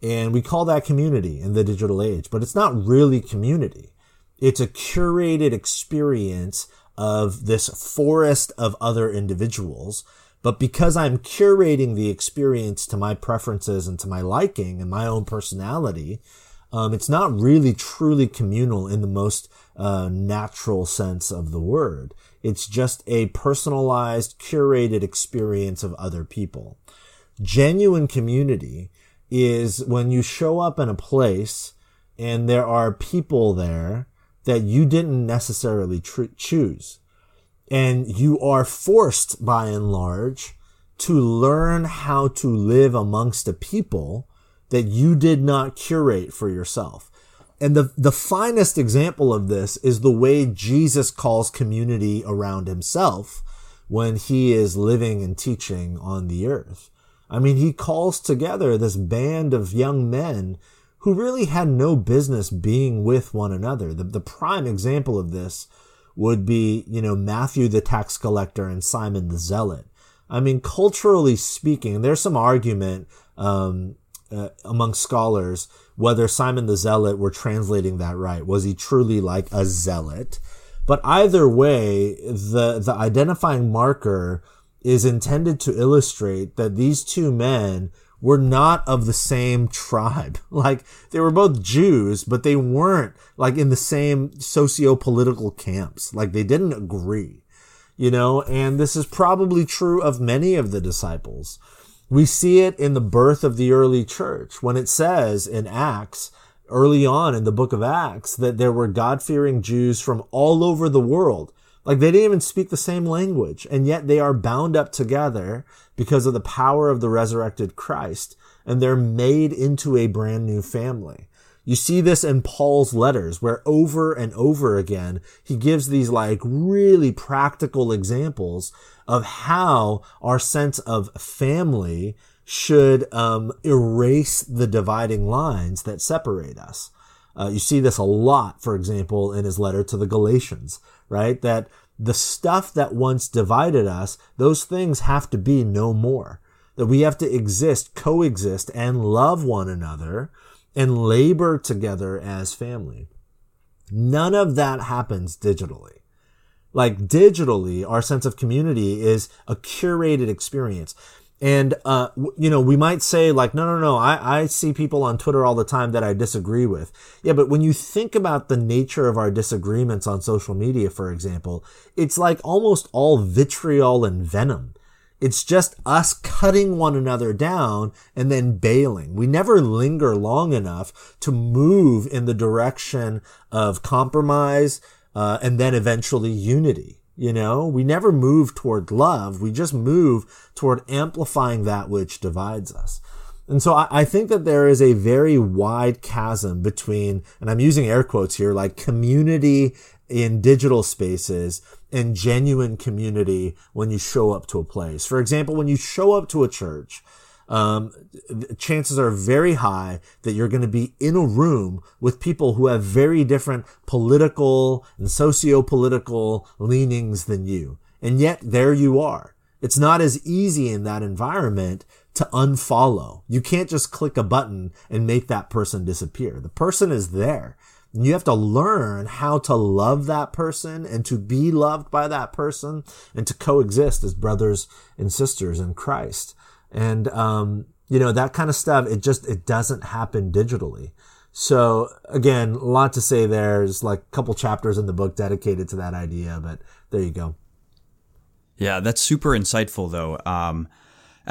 And we call that community in the digital age, but it's not really community. It's a curated experience of this forest of other individuals. But because I'm curating the experience to my preferences and to my liking and my own personality, um, it's not really truly communal in the most uh, natural sense of the word. It's just a personalized, curated experience of other people. Genuine community is when you show up in a place and there are people there that you didn't necessarily tr- choose. And you are forced by and large to learn how to live amongst a people that you did not curate for yourself. And the, the finest example of this is the way Jesus calls community around himself when he is living and teaching on the earth. I mean, he calls together this band of young men who really had no business being with one another. The, the prime example of this would be, you know, Matthew the tax collector and Simon the zealot. I mean, culturally speaking, there's some argument um, uh, among scholars whether Simon the Zealot were translating that right. Was he truly like a zealot? But either way, the, the identifying marker is intended to illustrate that these two men were not of the same tribe. Like they were both Jews, but they weren't like in the same socio-political camps. Like they didn't agree, you know, and this is probably true of many of the disciples. We see it in the birth of the early church when it says in Acts, early on in the book of Acts, that there were God fearing Jews from all over the world. Like they didn't even speak the same language, and yet they are bound up together because of the power of the resurrected Christ, and they're made into a brand new family. You see this in Paul's letters where over and over again, he gives these like really practical examples of how our sense of family should um, erase the dividing lines that separate us. Uh, you see this a lot, for example, in his letter to the Galatians, right? That the stuff that once divided us, those things have to be no more. That we have to exist, coexist, and love one another and labor together as family. None of that happens digitally. Like digitally, our sense of community is a curated experience. And, uh, you know, we might say like, no, no, no, I, I see people on Twitter all the time that I disagree with. Yeah, but when you think about the nature of our disagreements on social media, for example, it's like almost all vitriol and venom It's just us cutting one another down and then bailing. We never linger long enough to move in the direction of compromise uh, and then eventually unity. You know, we never move toward love. We just move toward amplifying that which divides us. And so I, I, think that there is a very wide chasm between, and I'm using air quotes here, like community in digital spaces and genuine community when you show up to a place. For example, when you show up to a church, um, chances are very high that you're going to be in a room with people who have very different political and socio-political leanings than you. And yet there you are. It's not as easy in that environment to unfollow. You can't just click a button and make that person disappear. The person is there. And you have to learn how to love that person and to be loved by that person and to coexist as brothers and sisters in Christ. And, um, you know, that kind of stuff, it just, it doesn't happen digitally. So again, a lot to say. There's like a couple chapters in the book dedicated to that idea, but there you go. Yeah, that's super insightful though. Um,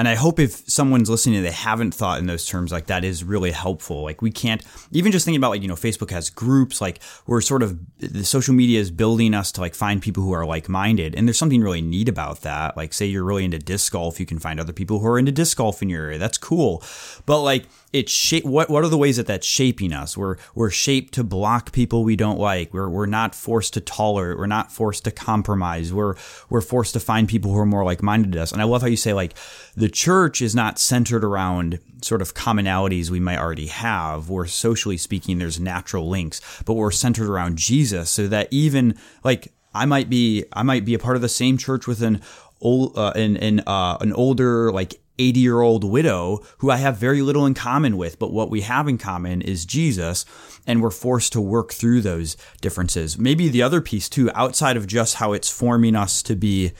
and I hope if someone's listening and they haven't thought in those terms, like that is really helpful. Like we can't even just thinking about like, you know, Facebook has groups, like we're sort of the social media is building us to like find people who are like minded. And there's something really neat about that. Like say you're really into disc golf, you can find other people who are into disc golf in your area. That's cool. But like it's shape what what are the ways that that's shaping us? We're we're shaped to block people we don't like. We're we're not forced to tolerate we're not forced to compromise. We're we're forced to find people who are more like-minded to us. And i love how you say like the church is not centered around sort of commonalities we might already have where socially speaking there's natural links but we're centered around jesus so that even like i might be i might be a part of the same church with an old uh, an, an, uh, an older like 80 year old widow who I have very little in common with, but what we have in common is Jesus. And we're forced to work through those differences. Maybe the other piece too, outside of just how it's forming us to be,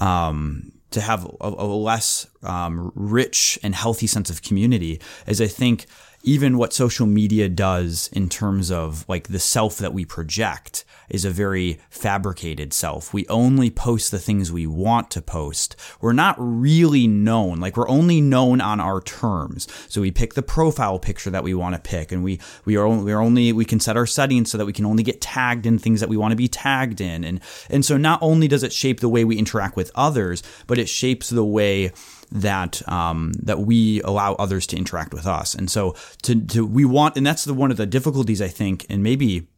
um, to have a, a less um, rich and healthy sense of community, is I think even what social media does in terms of like the self that we project is a very fabricated self. We only post the things we want to post. We're not really known. Like we're only known on our terms. So we pick the profile picture that we want to pick and we, we are only, we're only, we can set our settings so that we can only get tagged in things that we want to be tagged in. And, and so not only does it shape the way we interact with others, but it shapes the way that um, that we allow others to interact with us. And so to, to we want, and that's the one of the difficulties I think, and maybe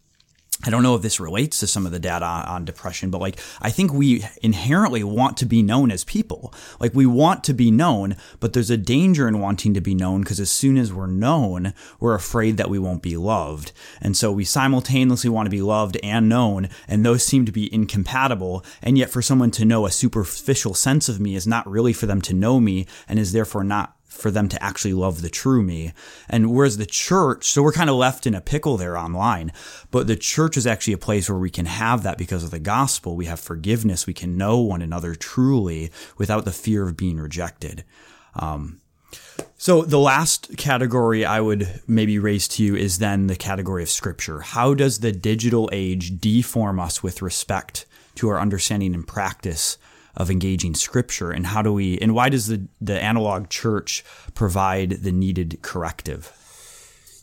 I don't know if this relates to some of the data on depression, but like I think we inherently want to be known as people. Like we want to be known, but there's a danger in wanting to be known because as soon as we're known, we're afraid that we won't be loved. And so we simultaneously want to be loved and known, and those seem to be incompatible. And yet for someone to know a superficial sense of me is not really for them to know me and is therefore not for them to actually love the true me. And whereas the church, so we're kind of left in a pickle there online, but the church is actually a place where we can have that because of the gospel. We have forgiveness. We can know one another truly without the fear of being rejected. Um, so the last category I would maybe raise to you is then the category of scripture. How does the digital age deform us with respect to our understanding and practice of engaging scripture and how do we and why does the the analog church provide the needed corrective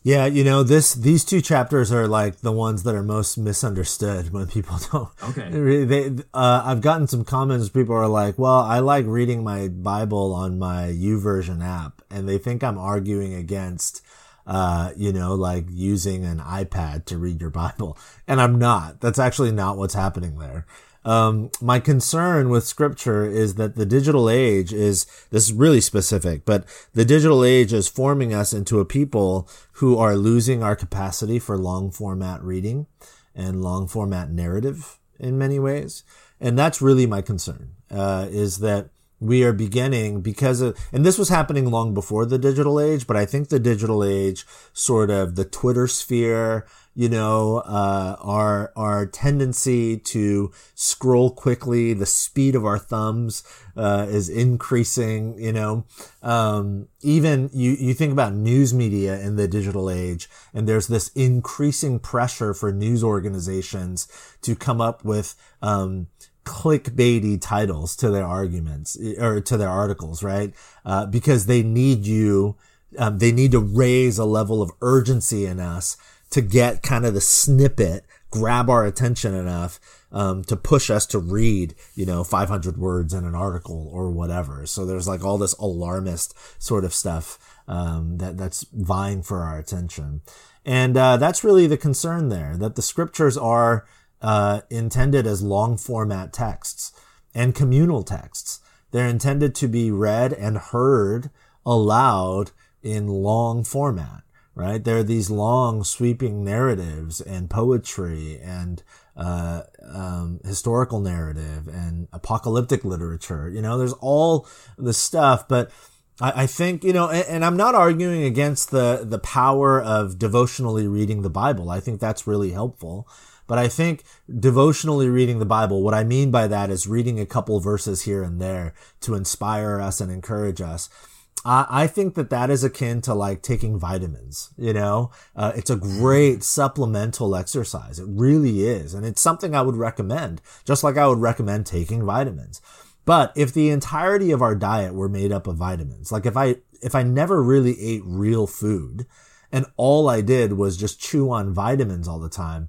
yeah you know this these two chapters are like the ones that are most misunderstood when people don't okay they uh, i've gotten some comments people are like well i like reading my bible on my YouVersion app and they think i'm arguing against uh, you know, like using an iPad to read your Bible. And I'm not. That's actually not what's happening there. Um, my concern with scripture is that the digital age is, this is really specific, but the digital age is forming us into a people who are losing our capacity for long format reading and long format narrative in many ways. And that's really my concern, uh, is that we are beginning because of, and this was happening long before the digital age, but I think the digital age, sort of the Twitter sphere, you know, uh, our, our tendency to scroll quickly, the speed of our thumbs, uh, is increasing, you know, um, even you, you think about news media in the digital age, and there's this increasing pressure for news organizations to come up with, um, clickbaity titles to their arguments or to their articles, right? Uh, because they need you, um, they need to raise a level of urgency in us to get kind of the snippet, grab our attention enough um, to push us to read, you know, 500 words in an article or whatever. So there's like all this alarmist sort of stuff um, that that's vying for our attention, and uh, that's really the concern there. That the scriptures are uh, intended as long format texts and communal texts. They're intended to be read and heard aloud in long format, right? There are these long sweeping narratives and poetry and uh, um, historical narrative and apocalyptic literature. You know, there's all the stuff, but I, I think you know, and, and, I'm not arguing against the the power of devotionally reading the Bible. I think that's really helpful. But I think devotionally reading the Bible, what I mean by that is reading a couple verses here and there to inspire us and encourage us. I think that that is akin to like taking vitamins, you know, uh, it's a great supplemental exercise. It really is. And it's something I would recommend, just like I would recommend taking vitamins. But if the entirety of our diet were made up of vitamins, like if I, if I never really ate real food and all I did was just chew on vitamins all the time,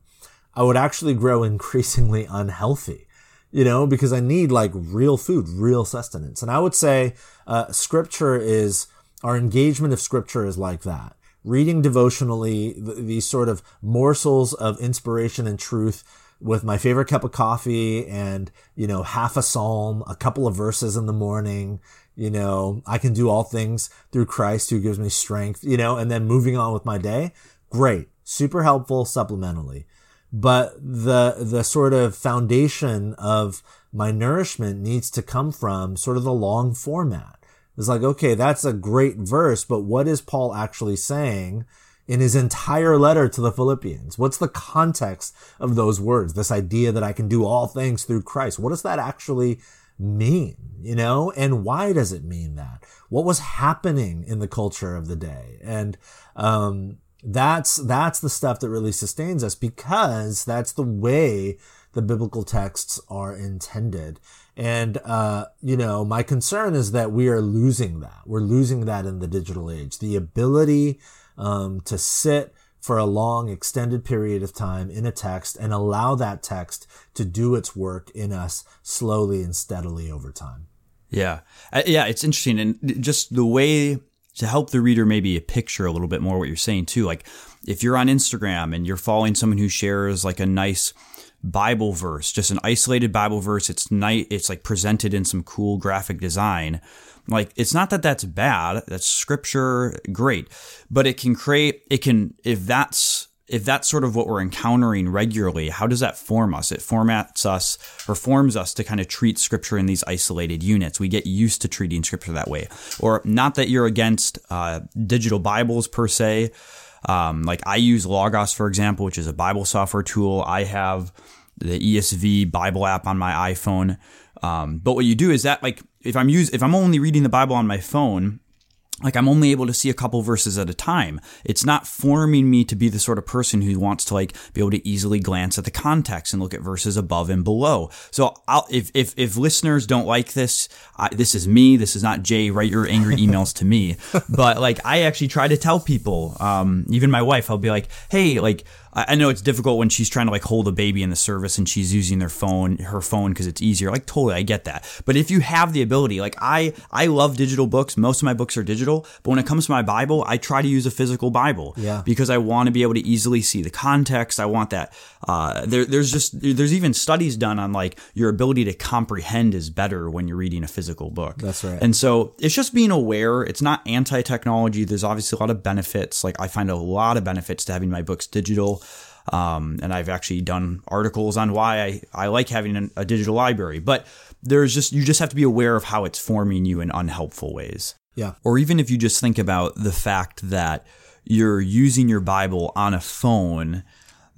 I would actually grow increasingly unhealthy, you know, because I need like real food, real sustenance. And I would say, uh, scripture is, our engagement of scripture is like that. Reading devotionally, these sort of morsels of inspiration and truth with my favorite cup of coffee and, you know, half a psalm, a couple of verses in the morning, you know, I can do all things through Christ who gives me strength, you know, and then moving on with my day. Great. Super helpful supplementally but the the sort of foundation of my nourishment needs to come from sort of the long format. It's like, okay, that's a great verse, but what is Paul actually saying in his entire letter to the Philippians? What's the context of those words? This idea that I can do all things through Christ. What does that actually mean? You know, and why does it mean that? What was happening in the culture of the day? And, um, that's that's the stuff that really sustains us because that's the way the biblical texts are intended. And uh, you know my concern is that we are losing that. We're losing that in the digital age. The ability um, to sit for a long extended period of time in a text and allow that text to do its work in us slowly and steadily over time. Yeah. Uh, yeah it's interesting. And just the way to help the reader maybe a picture a little bit more what you're saying too. Like if you're on Instagram and you're following someone who shares like a nice Bible verse, just an isolated Bible verse, it's nice, it's like presented in some cool graphic design. Like it's not that that's bad, that's scripture, great, but it can create, it can, if that's if that's sort of what we're encountering regularly, how does that form us? It formats us or forms us to kind of treat scripture in these isolated units. We get used to treating scripture that way. Or not that you're against uh, digital Bibles per se. Um, like I use Logos, for example, which is a Bible software tool. I have the ESV Bible app on my iPhone. Um, but what you do is that like if I'm use if I'm only reading the Bible on my phone, like I'm only able to see a couple verses at a time. It's not forming me to be the sort of person who wants to like be able to easily glance at the context and look at verses above and below. So I'll, if, if, if listeners don't like this, I, this is me. This is not Jay. Write your angry emails to me. But like, I actually try to tell people, um, even my wife, I'll be like, Hey, like, I know it's difficult when she's trying to like hold a baby in the service and she's using their phone, her phone because it's easier. Like totally, I get that. But if you have the ability, like I, I love digital books. Most of my books are digital, but when it comes to my Bible, I try to use a physical Bible. Yeah. Because I want to be able to easily see the context. I want that. Uh, there, there's just there's even studies done on like your ability to comprehend is better when you're reading a physical book. That's right. And so it's just being aware. It's not anti-technology. There's obviously a lot of benefits. Like I find a lot of benefits to having my books digital. Um, and I've actually done articles on why I, I like having an, a digital library. But there's just, you just have to be aware of how it's forming you in unhelpful ways. Yeah. Or even if you just think about the fact that you're using your Bible on a phone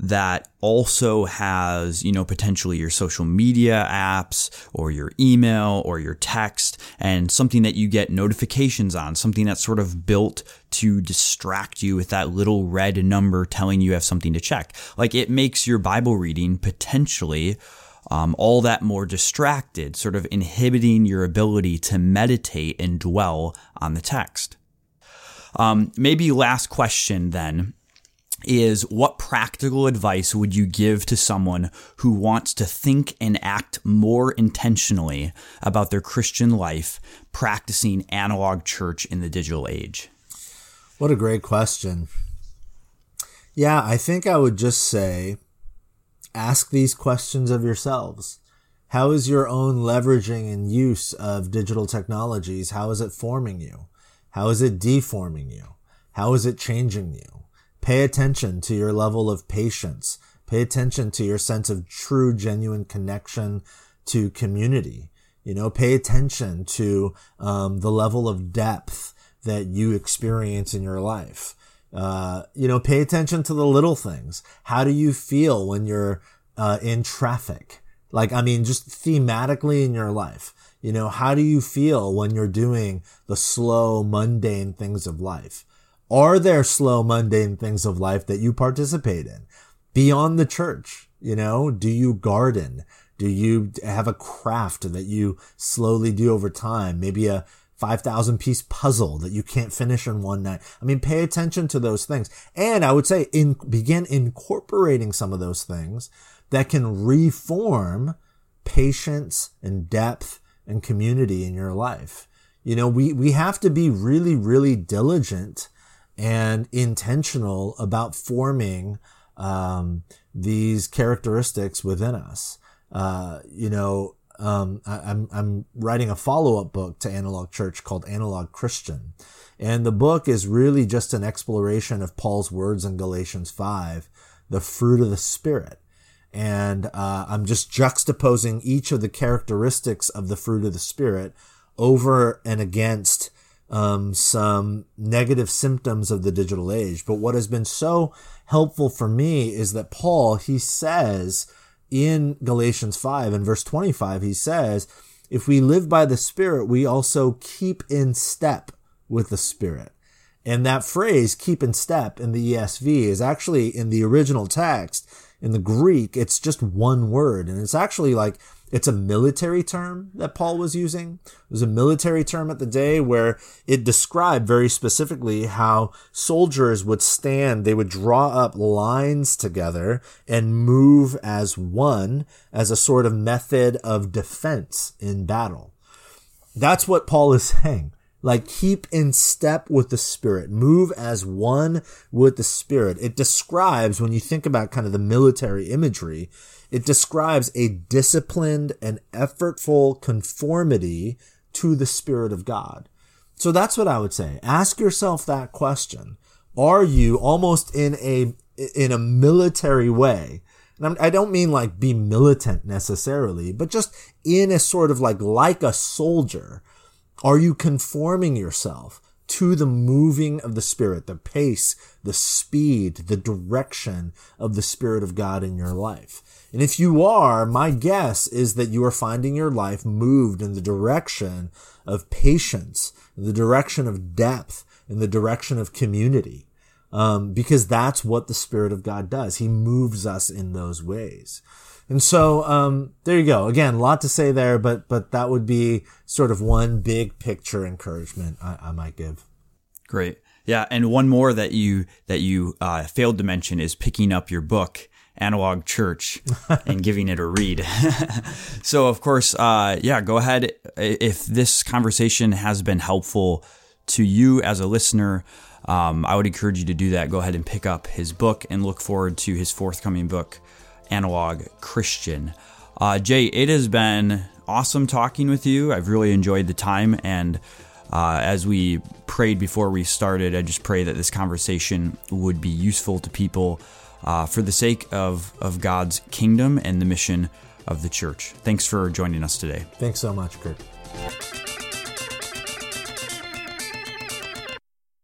that also has, you know, potentially your social media apps or your email or your text and something that you get notifications on, something that's sort of built to distract you with that little red number telling you have something to check. Like it makes your Bible reading potentially um, all that more distracted, sort of inhibiting your ability to meditate and dwell on the text. Um, maybe last question then is what practical advice would you give to someone who wants to think and act more intentionally about their Christian life, practicing analog church in the digital age? What a great question. Yeah, I think I would just say ask these questions of yourselves. How is your own leveraging and use of digital technologies? How is it forming you? How is it deforming you? How is it changing you? Pay attention to your level of patience. Pay attention to your sense of true, genuine connection to community. You know, pay attention to um, the level of depth that you experience in your life. Uh, you know, pay attention to the little things. How do you feel when you're uh, in traffic? Like, I mean, just thematically in your life. You know, how do you feel when you're doing the slow, mundane things of life? Are there slow, mundane things of life that you participate in beyond the church? You know, do you garden? Do you have a craft that you slowly do over time? Maybe a 5,000 piece puzzle that you can't finish in one night. I mean, pay attention to those things. And I would say in, begin incorporating some of those things that can reform patience and depth and community in your life. You know, we, we have to be really, really diligent and intentional about forming um, these characteristics within us. Uh, you know, um, I, I'm, I'm writing a follow up book to Analog Church called Analog Christian. And the book is really just an exploration of Paul's words in Galatians 5, the fruit of the Spirit. And uh, I'm just juxtaposing each of the characteristics of the fruit of the Spirit over and against um, some negative symptoms of the digital age. But what has been so helpful for me is that Paul, he says, in Galatians 5 and verse 25, he says, if we live by the Spirit, we also keep in step with the Spirit. And that phrase, keep in step in the ESV is actually in the original text, in the Greek, it's just one word. And it's actually like it's a military term that Paul was using. It was a military term at the day where it described very specifically how soldiers would stand, they would draw up lines together and move as one as a sort of method of defense in battle. That's what Paul is saying. Like keep in step with the Spirit, move as one with the Spirit. It describes, when you think about kind of the military imagery, it describes a disciplined and effortful conformity to the Spirit of God. So that's what I would say. Ask yourself that question. Are you almost in a, in a military way? And I don't mean like be militant necessarily, but just in a sort of like, like a soldier. Are you conforming yourself to the moving of the Spirit, the pace, the speed, the direction of the Spirit of God in your life? And if you are, my guess is that you are finding your life moved in the direction of patience, in the direction of depth, in the direction of community. Um, because that's what the Spirit of God does. He moves us in those ways. And so, um, there you go. Again, a lot to say there, but, but that would be sort of one big picture encouragement I, I might give. Great. Yeah. And one more that you, that you, uh, failed to mention is picking up your book analog church and giving it a read. so, of course, uh, yeah, go ahead. If this conversation has been helpful to you as a listener, um, I would encourage you to do that. Go ahead and pick up his book and look forward to his forthcoming book, Analog Christian. Uh, Jay, it has been awesome talking with you. I've really enjoyed the time. And uh, as we prayed before we started, I just pray that this conversation would be useful to people uh, for the sake of, of God's kingdom and the mission of the church. Thanks for joining us today. Thanks so much, Kurt.